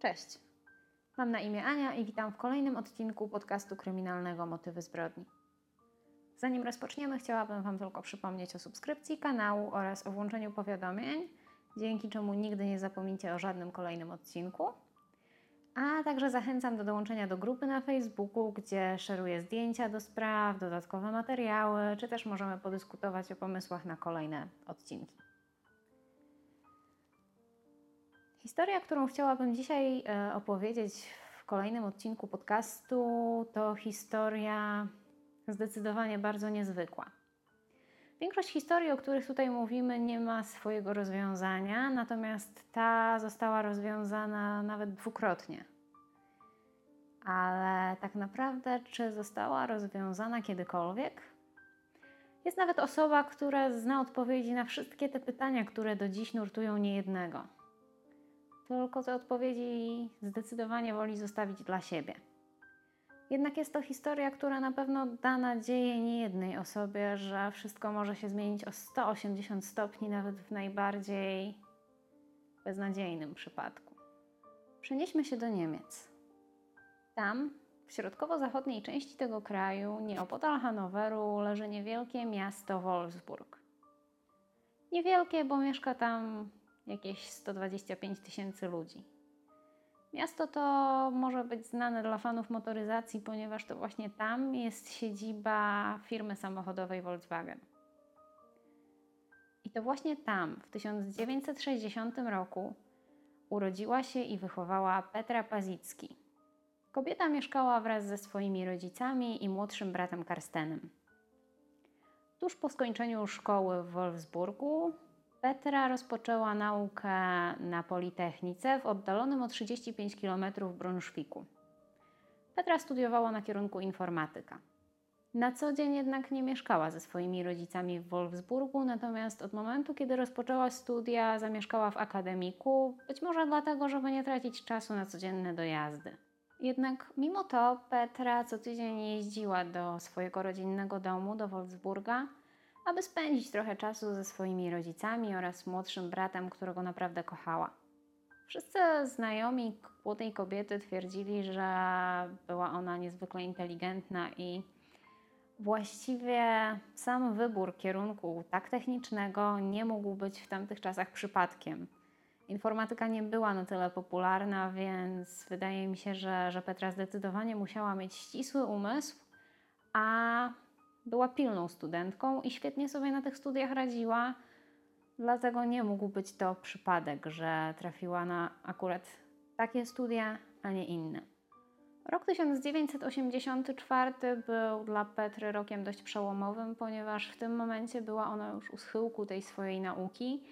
Cześć. Mam na imię Ania i witam w kolejnym odcinku podcastu kryminalnego Motywy zbrodni. Zanim rozpoczniemy, chciałabym Wam tylko przypomnieć o subskrypcji kanału oraz o włączeniu powiadomień, dzięki czemu nigdy nie zapomnicie o żadnym kolejnym odcinku. A także zachęcam do dołączenia do grupy na Facebooku, gdzie szeruję zdjęcia do spraw, dodatkowe materiały, czy też możemy podyskutować o pomysłach na kolejne odcinki. Historia, którą chciałabym dzisiaj e, opowiedzieć w kolejnym odcinku podcastu, to historia zdecydowanie bardzo niezwykła. Większość historii, o których tutaj mówimy, nie ma swojego rozwiązania, natomiast ta została rozwiązana nawet dwukrotnie. Ale tak naprawdę, czy została rozwiązana kiedykolwiek? Jest nawet osoba, która zna odpowiedzi na wszystkie te pytania, które do dziś nurtują niejednego tylko te odpowiedzi zdecydowanie woli zostawić dla siebie. Jednak jest to historia, która na pewno da nadzieję niejednej osobie, że wszystko może się zmienić o 180 stopni, nawet w najbardziej beznadziejnym przypadku. Przenieśmy się do Niemiec. Tam, w środkowo-zachodniej części tego kraju, nieopodal Hanoweru, leży niewielkie miasto Wolfsburg. Niewielkie, bo mieszka tam jakieś 125 tysięcy ludzi. Miasto to może być znane dla fanów motoryzacji, ponieważ to właśnie tam jest siedziba firmy samochodowej Volkswagen. I to właśnie tam, w 1960 roku, urodziła się i wychowała Petra Pazicki. Kobieta mieszkała wraz ze swoimi rodzicami i młodszym bratem Karstenem. Tuż po skończeniu szkoły w Wolfsburgu Petra rozpoczęła naukę na Politechnice w oddalonym o 35 km Brunszwiku. Petra studiowała na kierunku informatyka. Na co dzień jednak nie mieszkała ze swoimi rodzicami w Wolfsburgu, natomiast od momentu, kiedy rozpoczęła studia, zamieszkała w akademiku, być może dlatego, żeby nie tracić czasu na codzienne dojazdy. Jednak mimo to Petra co tydzień jeździła do swojego rodzinnego domu, do Wolfsburga, aby spędzić trochę czasu ze swoimi rodzicami oraz młodszym bratem, którego naprawdę kochała. Wszyscy znajomi młodej kobiety twierdzili, że była ona niezwykle inteligentna i właściwie sam wybór kierunku tak technicznego nie mógł być w tamtych czasach przypadkiem. Informatyka nie była na tyle popularna, więc wydaje mi się, że, że Petra zdecydowanie musiała mieć ścisły umysł, a była pilną studentką i świetnie sobie na tych studiach radziła, dlatego nie mógł być to przypadek, że trafiła na akurat takie studia, a nie inne. Rok 1984 był dla Petry rokiem dość przełomowym, ponieważ w tym momencie była ona już u schyłku tej swojej nauki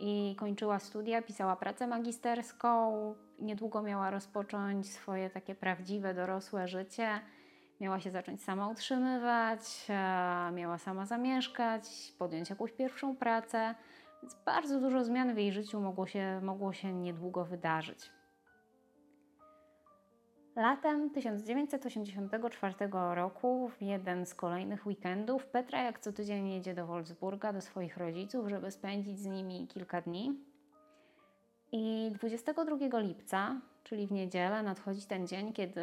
i kończyła studia, pisała pracę magisterską. Niedługo miała rozpocząć swoje takie prawdziwe, dorosłe życie Miała się zacząć sama utrzymywać, miała sama zamieszkać, podjąć jakąś pierwszą pracę, więc bardzo dużo zmian w jej życiu mogło się, mogło się niedługo wydarzyć. Latem 1984 roku, w jeden z kolejnych weekendów, Petra jak co tydzień jedzie do Wolfsburga, do swoich rodziców, żeby spędzić z nimi kilka dni. I 22 lipca, czyli w niedzielę, nadchodzi ten dzień, kiedy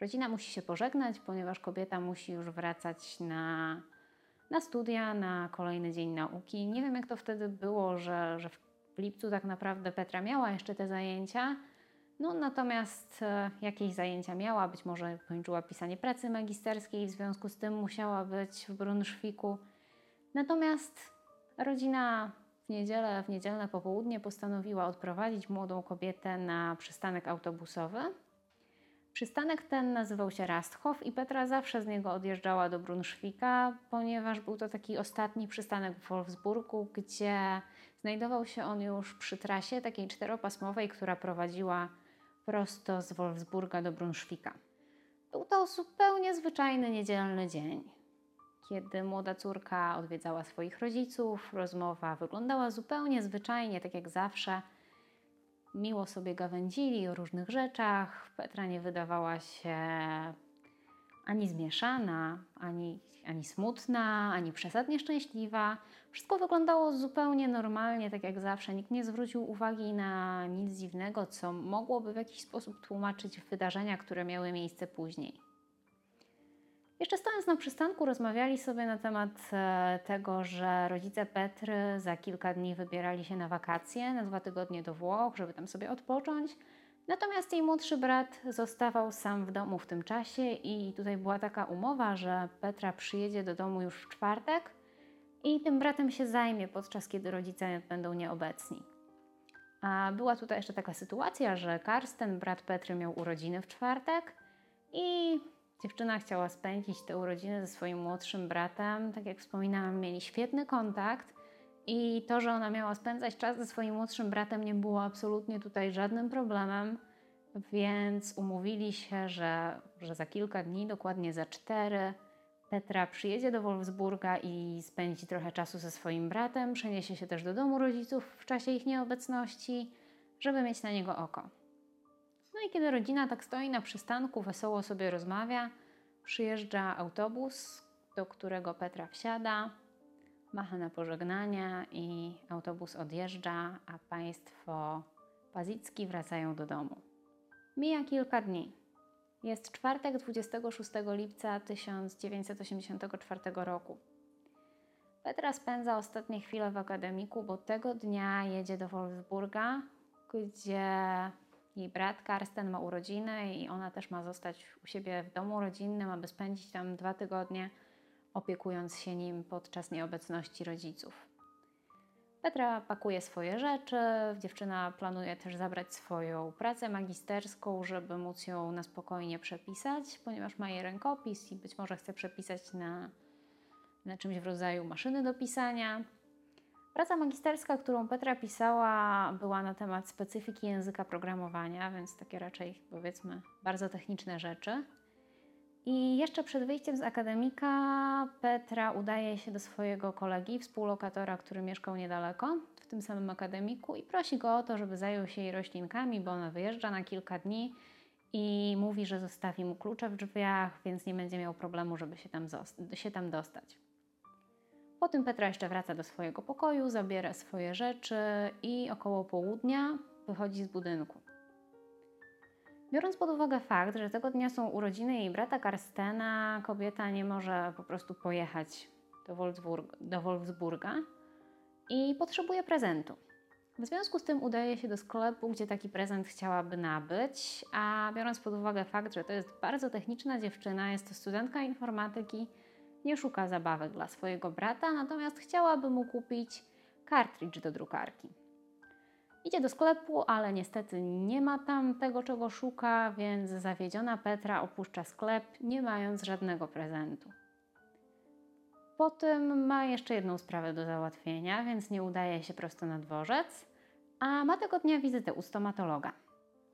Rodzina musi się pożegnać, ponieważ kobieta musi już wracać na, na studia, na kolejny dzień nauki. Nie wiem, jak to wtedy było, że, że w lipcu tak naprawdę Petra miała jeszcze te zajęcia. No, natomiast e, jakieś zajęcia miała, być może kończyła pisanie pracy magisterskiej, w związku z tym musiała być w Brunszwiku. Natomiast rodzina w niedzielę, w niedzielne popołudnie postanowiła odprowadzić młodą kobietę na przystanek autobusowy. Przystanek ten nazywał się Rasthof i Petra zawsze z niego odjeżdżała do Brunszwika, ponieważ był to taki ostatni przystanek w Wolfsburgu, gdzie znajdował się on już przy trasie takiej czteropasmowej, która prowadziła prosto z Wolfsburga do Brunszwika. Był to zupełnie zwyczajny niedzielny dzień. Kiedy młoda córka odwiedzała swoich rodziców, rozmowa wyglądała zupełnie zwyczajnie, tak jak zawsze – miło sobie gawędzili o różnych rzeczach. Petra nie wydawała się ani zmieszana, ani, ani smutna, ani przesadnie szczęśliwa. Wszystko wyglądało zupełnie normalnie, tak jak zawsze. Nikt nie zwrócił uwagi na nic dziwnego, co mogłoby w jakiś sposób tłumaczyć wydarzenia, które miały miejsce później. Jeszcze stojąc na przystanku, rozmawiali sobie na temat e, tego, że rodzice Petry za kilka dni wybierali się na wakacje, na dwa tygodnie do Włoch, żeby tam sobie odpocząć. Natomiast jej młodszy brat zostawał sam w domu w tym czasie i tutaj była taka umowa, że Petra przyjedzie do domu już w czwartek i tym bratem się zajmie podczas kiedy rodzice będą nieobecni. A była tutaj jeszcze taka sytuacja, że Karsten, brat Petry, miał urodziny w czwartek i dziewczyna chciała spędzić te urodziny ze swoim młodszym bratem. Tak jak wspominałam, mieli świetny kontakt i to, że ona miała spędzać czas ze swoim młodszym bratem, nie było absolutnie tutaj żadnym problemem. Więc umówili się, że, że za kilka dni, dokładnie za cztery, Petra przyjedzie do Wolfsburga i spędzi trochę czasu ze swoim bratem, przeniesie się też do domu rodziców w czasie ich nieobecności, żeby mieć na niego oko. No i kiedy rodzina tak stoi na przystanku, wesoło sobie rozmawia, przyjeżdża autobus, do którego Petra wsiada, macha na pożegnania i autobus odjeżdża, a państwo Pazicki wracają do domu. Mija kilka dni. Jest czwartek 26 lipca 1984 roku. Petra spędza ostatnie chwile w akademiku, bo tego dnia jedzie do Wolfsburga, gdzie jej brat Karsten ma urodziny i ona też ma zostać u siebie w domu rodzinnym, aby spędzić tam dwa tygodnie, opiekując się nim podczas nieobecności rodziców. Petra pakuje swoje rzeczy, dziewczyna planuje też zabrać swoją pracę magisterską, żeby móc ją na spokojnie przepisać, ponieważ ma jej rękopis i być może chce przepisać na, na czymś w rodzaju maszyny do pisania. Praca magisterska, którą Petra pisała, była na temat specyfiki języka programowania, więc takie raczej powiedzmy bardzo techniczne rzeczy. I jeszcze przed wyjściem z akademika Petra udaje się do swojego kolegi, współlokatora, który mieszkał niedaleko, w tym samym akademiku, i prosi go o to, żeby zajął się jej roślinkami, bo ona wyjeżdża na kilka dni i mówi, że zostawi mu klucze w drzwiach, więc nie będzie miał problemu, żeby się tam, się tam dostać. Potem Petra jeszcze wraca do swojego pokoju, zabiera swoje rzeczy i około południa wychodzi z budynku. Biorąc pod uwagę fakt, że tego dnia są urodziny jej brata Karstena, kobieta nie może po prostu pojechać do, Wolfsburg, do Wolfsburga i potrzebuje prezentu. W związku z tym udaje się do sklepu, gdzie taki prezent chciałaby nabyć, a biorąc pod uwagę fakt, że to jest bardzo techniczna dziewczyna, jest to studentka informatyki, nie szuka zabawek dla swojego brata, natomiast chciałaby mu kupić kartridż do drukarki. Idzie do sklepu, ale niestety nie ma tam tego, czego szuka, więc zawiedziona Petra opuszcza sklep, nie mając żadnego prezentu. Potem ma jeszcze jedną sprawę do załatwienia, więc nie udaje się prosto na dworzec, a ma tego dnia wizytę u stomatologa.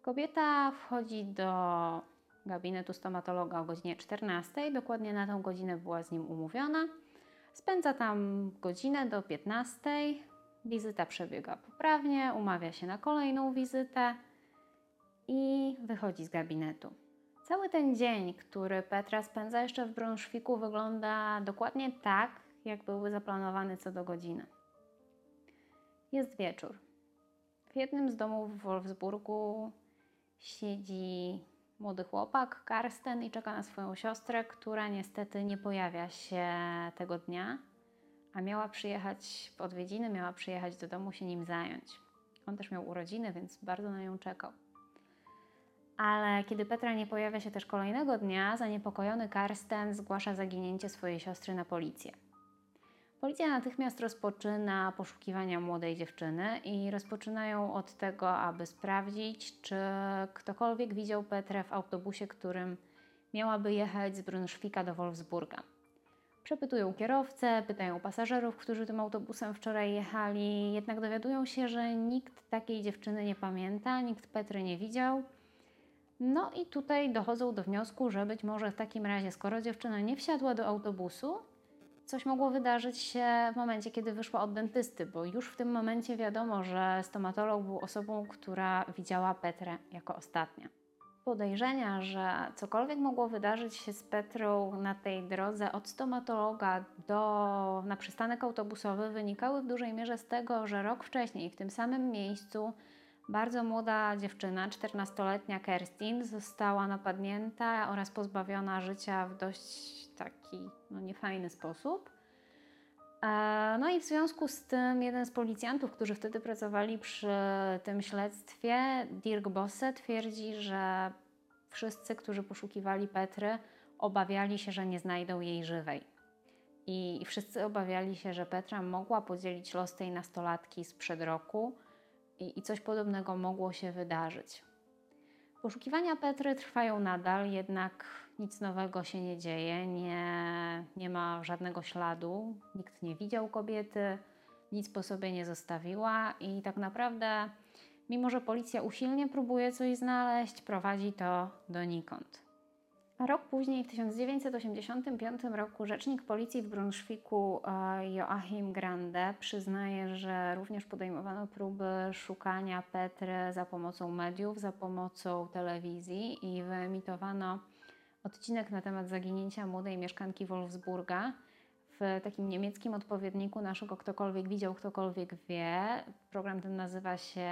Kobieta wchodzi do gabinetu stomatologa o godzinie 14, dokładnie na tą godzinę była z nim umówiona. Spędza tam godzinę do 15, Wizyta przebiega poprawnie, umawia się na kolejną wizytę i wychodzi z gabinetu. Cały ten dzień, który Petra spędza jeszcze w Brunszwiku, wygląda dokładnie tak, jak były zaplanowane co do godziny. Jest wieczór. W jednym z domów w Wolfsburgu siedzi młody chłopak, Karsten, i czeka na swoją siostrę, która niestety nie pojawia się tego dnia a miała przyjechać w odwiedziny, miała przyjechać do domu się nim zająć. On też miał urodziny, więc bardzo na nią czekał. Ale kiedy Petra nie pojawia się też kolejnego dnia, zaniepokojony Karsten zgłasza zaginięcie swojej siostry na policję. Policja natychmiast rozpoczyna poszukiwania młodej dziewczyny i rozpoczynają od tego, aby sprawdzić, czy ktokolwiek widział Petrę w autobusie, którym miałaby jechać z Brunszwika do Wolfsburga. Przepytują kierowcę, pytają pasażerów, którzy tym autobusem wczoraj jechali, jednak dowiadują się, że nikt takiej dziewczyny nie pamięta, nikt Petry nie widział. No i tutaj dochodzą do wniosku, że być może w takim razie, skoro dziewczyna nie wsiadła do autobusu, coś mogło wydarzyć się w momencie, kiedy wyszła od dentysty, bo już w tym momencie wiadomo, że stomatolog był osobą, która widziała Petrę jako ostatnia. Podejrzenia, że cokolwiek mogło wydarzyć się z Petrą na tej drodze od stomatologa do, na przystanek autobusowy wynikały w dużej mierze z tego, że rok wcześniej w tym samym miejscu bardzo młoda dziewczyna, 14-letnia Kerstin, została napadnięta oraz pozbawiona życia w dość taki no, niefajny sposób. E, no i w związku z tym jeden z policjantów, którzy wtedy pracowali przy tym śledztwie, Dirk Bosse, twierdzi, że wszyscy, którzy poszukiwali Petry, obawiali się, że nie znajdą jej żywej. I wszyscy obawiali się, że Petra mogła podzielić los tej nastolatki sprzed roku i, i coś podobnego mogło się wydarzyć. Poszukiwania Petry trwają nadal, jednak nic nowego się nie dzieje, nie, nie ma żadnego śladu, nikt nie widział kobiety, nic po sobie nie zostawiła i tak naprawdę, mimo że policja usilnie próbuje coś znaleźć, prowadzi to donikąd. Rok później, w 1985 roku, rzecznik policji w Brunszwiku e, Joachim Grande przyznaje, że również podejmowano próby szukania Petry za pomocą mediów, za pomocą telewizji i wyemitowano odcinek na temat zaginięcia młodej mieszkanki Wolfsburga w takim niemieckim odpowiedniku naszego Ktokolwiek widział, ktokolwiek wie. Program ten nazywa się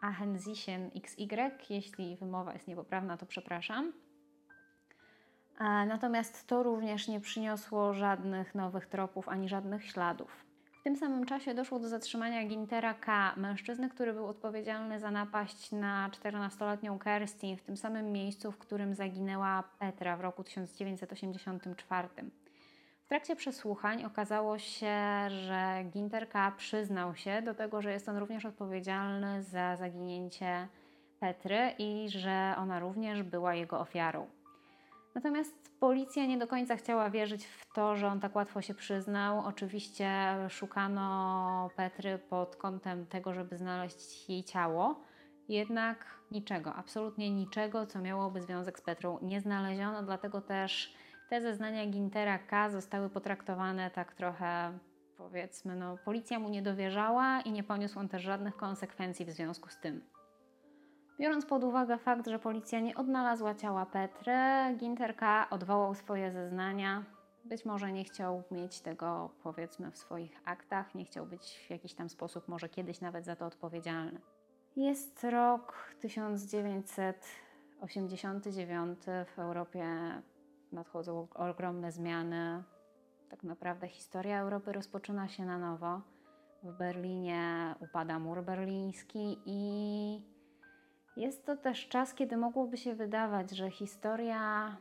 Ahensischen XY. Jeśli wymowa jest niepoprawna, to przepraszam. Natomiast to również nie przyniosło żadnych nowych tropów ani żadnych śladów. W tym samym czasie doszło do zatrzymania Gintera K., mężczyzny, który był odpowiedzialny za napaść na 14-letnią Kerstin w tym samym miejscu, w którym zaginęła Petra w roku 1984. W trakcie przesłuchań okazało się, że Ginter K. przyznał się do tego, że jest on również odpowiedzialny za zaginięcie Petry i że ona również była jego ofiarą. Natomiast policja nie do końca chciała wierzyć w to, że on tak łatwo się przyznał. Oczywiście szukano Petry pod kątem tego, żeby znaleźć jej ciało, jednak niczego, absolutnie niczego, co miałoby związek z Petrą, nie znaleziono, dlatego też te zeznania Gintera K zostały potraktowane tak trochę, powiedzmy, no, policja mu nie dowierzała i nie poniósł on też żadnych konsekwencji w związku z tym. Biorąc pod uwagę fakt, że policja nie odnalazła ciała Petry, Ginter K. odwołał swoje zeznania. Być może nie chciał mieć tego, powiedzmy, w swoich aktach, nie chciał być w jakiś tam sposób, może kiedyś nawet za to odpowiedzialny. Jest rok 1989. W Europie nadchodzą ogromne zmiany. Tak naprawdę historia Europy rozpoczyna się na nowo. W Berlinie upada mur berliński i jest to też czas, kiedy mogłoby się wydawać, że historia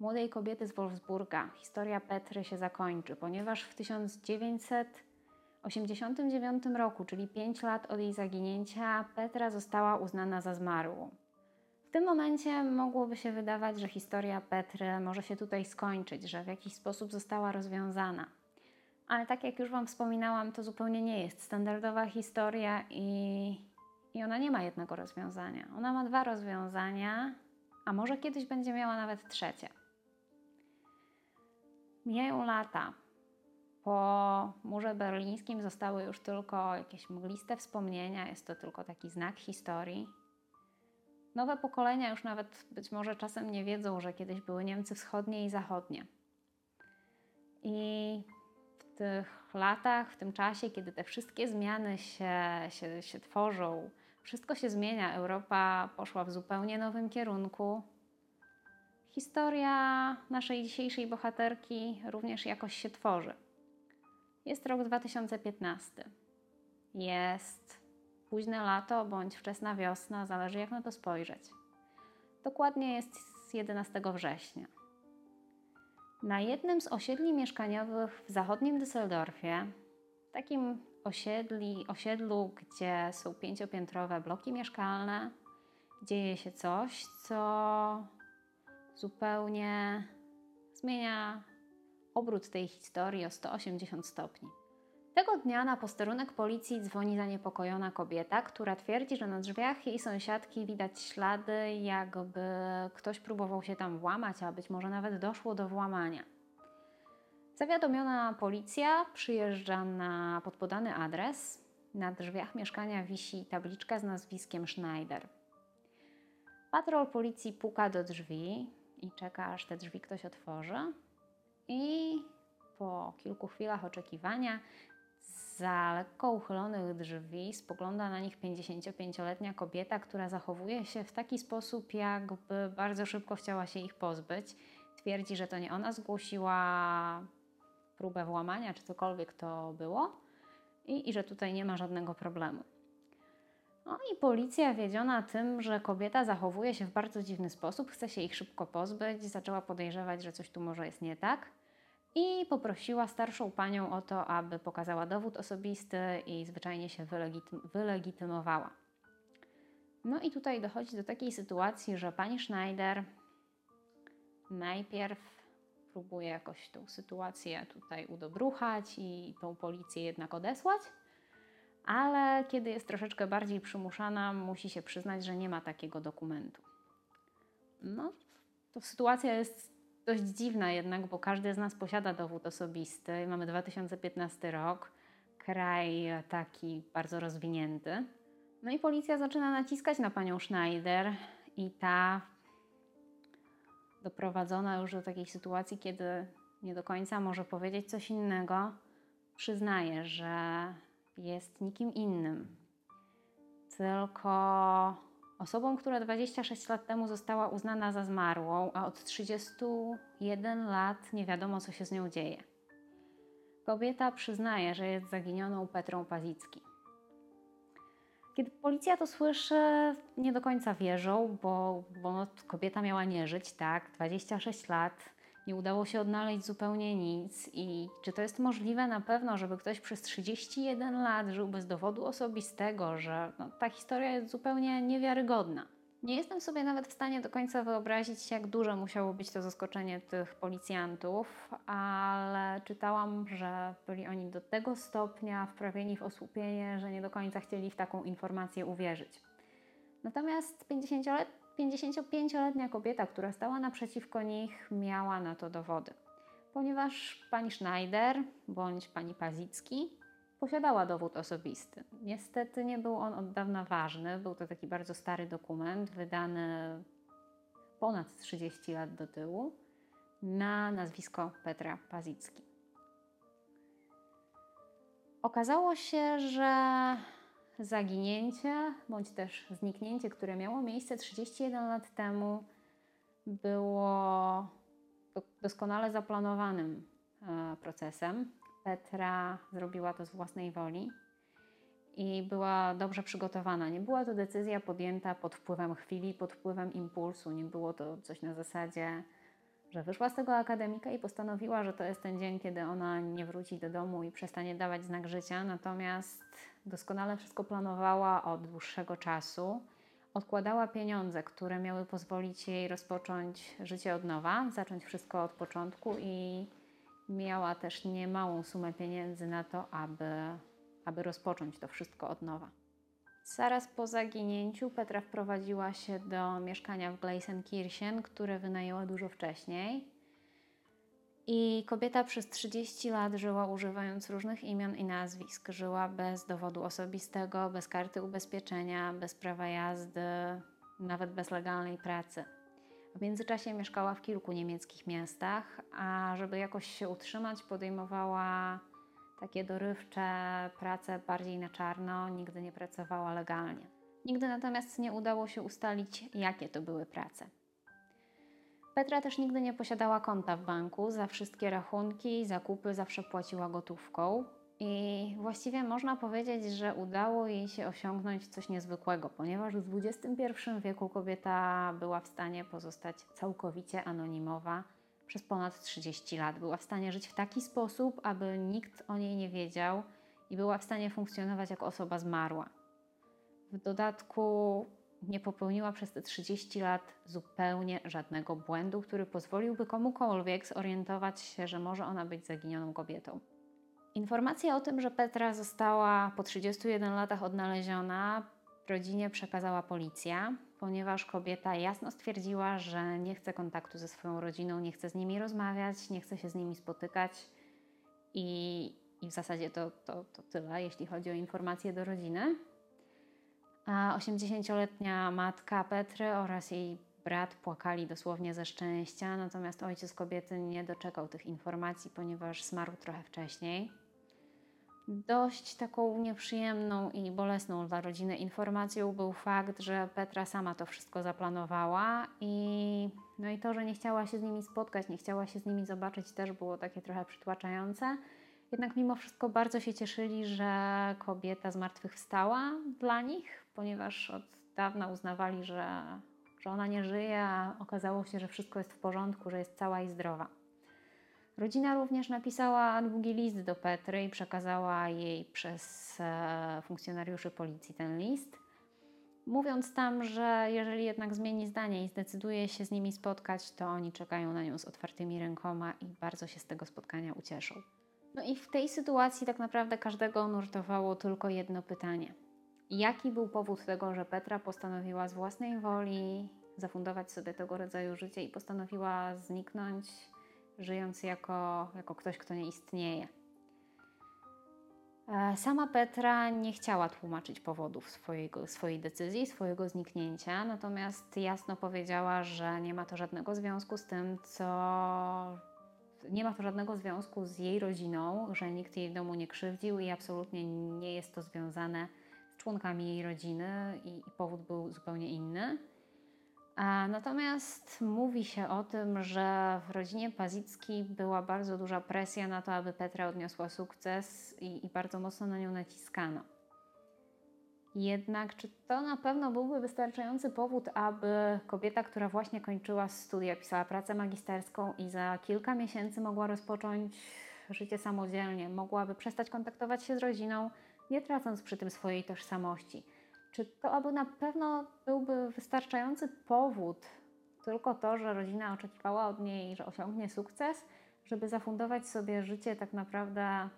młodej kobiety z Wolfsburga, historia Petry się zakończy, ponieważ w 1989 roku, czyli 5 lat od jej zaginięcia, Petra została uznana za zmarłą. W tym momencie mogłoby się wydawać, że historia Petry może się tutaj skończyć, że w jakiś sposób została rozwiązana. Ale tak jak już Wam wspominałam, to zupełnie nie jest standardowa historia i i ona nie ma jednego rozwiązania. Ona ma dwa rozwiązania, a może kiedyś będzie miała nawet trzecie. Mijają lata. Po murze berlińskim zostały już tylko jakieś mgliste wspomnienia, jest to tylko taki znak historii. Nowe pokolenia już nawet być może czasem nie wiedzą, że kiedyś były Niemcy wschodnie i zachodnie. I w tych latach, w tym czasie, kiedy te wszystkie zmiany się, się, się tworzą, wszystko się zmienia. Europa poszła w zupełnie nowym kierunku. Historia naszej dzisiejszej bohaterki również jakoś się tworzy. Jest rok 2015. Jest późne lato bądź wczesna wiosna, zależy jak na to spojrzeć. Dokładnie jest 11 września. Na jednym z osiedli mieszkaniowych w zachodnim Düsseldorfie, takim osiedli, osiedlu, gdzie są pięciopiętrowe bloki mieszkalne, dzieje się coś, co zupełnie zmienia obrót tej historii o 180 stopni. Tego dnia na posterunek policji dzwoni zaniepokojona kobieta, która twierdzi, że na drzwiach jej sąsiadki widać ślady, jakby ktoś próbował się tam włamać, a być może nawet doszło do włamania. Zawiadomiona policja przyjeżdża na podpodany adres. Na drzwiach mieszkania wisi tabliczka z nazwiskiem Schneider. Patrol policji puka do drzwi i czeka, aż te drzwi ktoś otworzy. I po kilku chwilach oczekiwania za lekko uchylonych drzwi spogląda na nich 55-letnia kobieta, która zachowuje się w taki sposób, jakby bardzo szybko chciała się ich pozbyć. Twierdzi, że to nie ona zgłosiła próbę włamania, czy cokolwiek to było, i, i że tutaj nie ma żadnego problemu. No i policja, wiedziona tym, że kobieta zachowuje się w bardzo dziwny sposób, chce się ich szybko pozbyć, zaczęła podejrzewać, że coś tu może jest nie tak i poprosiła starszą panią o to, aby pokazała dowód osobisty i zwyczajnie się wylegitym wylegitymowała. No i tutaj dochodzi do takiej sytuacji, że pani Schneider najpierw próbuje jakoś tą sytuację tutaj udobruchać i tą policję jednak odesłać, ale kiedy jest troszeczkę bardziej przymuszana, musi się przyznać, że nie ma takiego dokumentu. No, to sytuacja jest dość dziwna jednak, bo każdy z nas posiada dowód osobisty. Mamy 2015 rok, kraj taki bardzo rozwinięty. No i policja zaczyna naciskać na panią Schneider i ta doprowadzona już do takiej sytuacji, kiedy nie do końca może powiedzieć coś innego, przyznaje, że jest nikim innym, tylko osobą, która 26 lat temu została uznana za zmarłą, a od 31 lat nie wiadomo, co się z nią dzieje. Kobieta przyznaje, że jest zaginioną Petrą Pazicki. Kiedy policja to słyszy, nie do końca wierzą, bo, bo kobieta miała nie żyć, tak, 26 lat, nie udało się odnaleźć zupełnie nic. I czy to jest możliwe na pewno, żeby ktoś przez 31 lat żył bez dowodu osobistego, że no, ta historia jest zupełnie niewiarygodna? Nie jestem sobie nawet w stanie do końca wyobrazić, jak duże musiało być to zaskoczenie tych policjantów, ale czytałam, że byli oni do tego stopnia wprawieni w osłupienie, że nie do końca chcieli w taką informację uwierzyć. Natomiast 50-letni 55-letnia kobieta, która stała naprzeciwko nich, miała na to dowody. Ponieważ pani Schneider bądź pani Pazicki posiadała dowód osobisty. Niestety nie był on od dawna ważny, był to taki bardzo stary dokument, wydany ponad 30 lat do tyłu na nazwisko Petra Pazicki. Okazało się, że zaginięcie bądź też zniknięcie, które miało miejsce 31 lat temu, było doskonale zaplanowanym e, procesem. Petra zrobiła to z własnej woli i była dobrze przygotowana. Nie była to decyzja podjęta pod wpływem chwili, pod wpływem impulsu. Nie było to coś na zasadzie, że wyszła z tego akademika i postanowiła, że to jest ten dzień, kiedy ona nie wróci do domu i przestanie dawać znak życia. Natomiast doskonale wszystko planowała od dłuższego czasu. Odkładała pieniądze, które miały pozwolić jej rozpocząć życie od nowa, zacząć wszystko od początku i miała też niemałą sumę pieniędzy na to, aby, aby rozpocząć to wszystko od nowa. Zaraz po zaginięciu Petra wprowadziła się do mieszkania w Gleisenkirchen, które wynajęła dużo wcześniej. I kobieta przez 30 lat żyła używając różnych imion i nazwisk. Żyła bez dowodu osobistego, bez karty ubezpieczenia, bez prawa jazdy, nawet bez legalnej pracy. W międzyczasie mieszkała w kilku niemieckich miastach, a żeby jakoś się utrzymać, podejmowała takie dorywcze prace bardziej na czarno, nigdy nie pracowała legalnie. Nigdy natomiast nie udało się ustalić, jakie to były prace. Petra też nigdy nie posiadała konta w banku, za wszystkie rachunki i zakupy zawsze płaciła gotówką. I właściwie można powiedzieć, że udało jej się osiągnąć coś niezwykłego, ponieważ w XXI wieku kobieta była w stanie pozostać całkowicie anonimowa przez ponad 30 lat. Była w stanie żyć w taki sposób, aby nikt o niej nie wiedział i była w stanie funkcjonować jako osoba zmarła. W dodatku nie popełniła przez te 30 lat zupełnie żadnego błędu, który pozwoliłby komukolwiek zorientować się, że może ona być zaginioną kobietą. Informacja o tym, że Petra została po 31 latach odnaleziona, rodzinie przekazała policja, ponieważ kobieta jasno stwierdziła, że nie chce kontaktu ze swoją rodziną, nie chce z nimi rozmawiać, nie chce się z nimi spotykać i, i w zasadzie to, to, to tyle, jeśli chodzi o informacje do rodziny. A 80-letnia matka Petry oraz jej brat płakali dosłownie ze szczęścia, natomiast ojciec kobiety nie doczekał tych informacji, ponieważ zmarł trochę wcześniej. Dość taką nieprzyjemną i bolesną dla rodziny informacją był fakt, że Petra sama to wszystko zaplanowała i, no i to, że nie chciała się z nimi spotkać, nie chciała się z nimi zobaczyć, też było takie trochę przytłaczające. Jednak mimo wszystko bardzo się cieszyli, że kobieta zmartwychwstała dla nich, ponieważ od dawna uznawali, że, że ona nie żyje, a okazało się, że wszystko jest w porządku, że jest cała i zdrowa. Rodzina również napisała długi list do Petry i przekazała jej przez e, funkcjonariuszy policji ten list, mówiąc tam, że jeżeli jednak zmieni zdanie i zdecyduje się z nimi spotkać, to oni czekają na nią z otwartymi rękoma i bardzo się z tego spotkania ucieszą. No i w tej sytuacji tak naprawdę każdego nurtowało tylko jedno pytanie. Jaki był powód tego, że Petra postanowiła z własnej woli zafundować sobie tego rodzaju życie i postanowiła zniknąć żyjąc jako, jako ktoś, kto nie istnieje. E, sama Petra nie chciała tłumaczyć powodów swojego, swojej decyzji, swojego zniknięcia, natomiast jasno powiedziała, że nie ma to żadnego związku z tym, co. Nie ma to żadnego związku z jej rodziną, że nikt jej domu nie krzywdził i absolutnie nie jest to związane z członkami jej rodziny i, i powód był zupełnie inny. Natomiast mówi się o tym, że w rodzinie Pazicki była bardzo duża presja na to, aby Petra odniosła sukces i, i bardzo mocno na nią naciskano. Jednak czy to na pewno byłby wystarczający powód, aby kobieta, która właśnie kończyła studia, pisała pracę magisterską i za kilka miesięcy mogła rozpocząć życie samodzielnie, mogłaby przestać kontaktować się z rodziną, nie tracąc przy tym swojej tożsamości? Czy to aby na pewno byłby wystarczający powód, tylko to, że rodzina oczekiwała od niej, że osiągnie sukces, żeby zafundować sobie życie tak naprawdę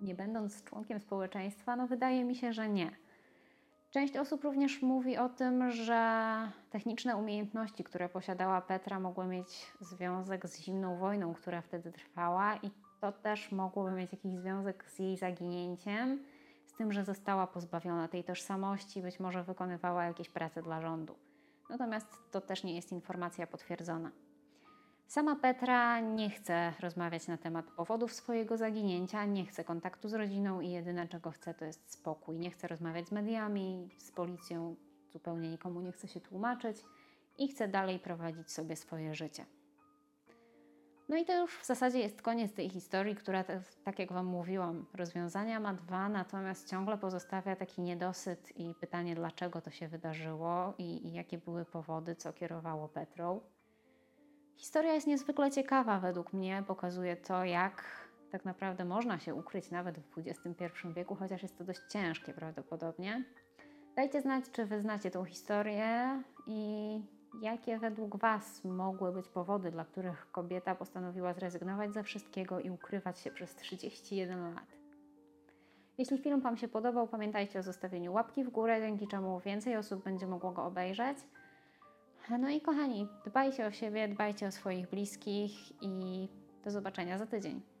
nie będąc członkiem społeczeństwa? No wydaje mi się, że nie. Część osób również mówi o tym, że techniczne umiejętności, które posiadała Petra, mogły mieć związek z zimną wojną, która wtedy trwała, i to też mogłoby mieć jakiś związek z jej zaginięciem tym, że została pozbawiona tej tożsamości, być może wykonywała jakieś prace dla rządu. Natomiast to też nie jest informacja potwierdzona. Sama Petra nie chce rozmawiać na temat powodów swojego zaginięcia, nie chce kontaktu z rodziną i jedyne czego chce to jest spokój. Nie chce rozmawiać z mediami, z policją, zupełnie nikomu nie chce się tłumaczyć i chce dalej prowadzić sobie swoje życie. No i to już w zasadzie jest koniec tej historii, która, tak jak Wam mówiłam, rozwiązania ma dwa, natomiast ciągle pozostawia taki niedosyt i pytanie, dlaczego to się wydarzyło i, i jakie były powody, co kierowało Petrą. Historia jest niezwykle ciekawa według mnie, pokazuje to, jak tak naprawdę można się ukryć nawet w XXI wieku, chociaż jest to dość ciężkie prawdopodobnie. Dajcie znać, czy wy znacie tą historię i Jakie według Was mogły być powody, dla których kobieta postanowiła zrezygnować ze wszystkiego i ukrywać się przez 31 lat? Jeśli film Wam się podobał, pamiętajcie o zostawieniu łapki w górę, dzięki czemu więcej osób będzie mogło go obejrzeć. No i kochani, dbajcie o siebie, dbajcie o swoich bliskich i do zobaczenia za tydzień.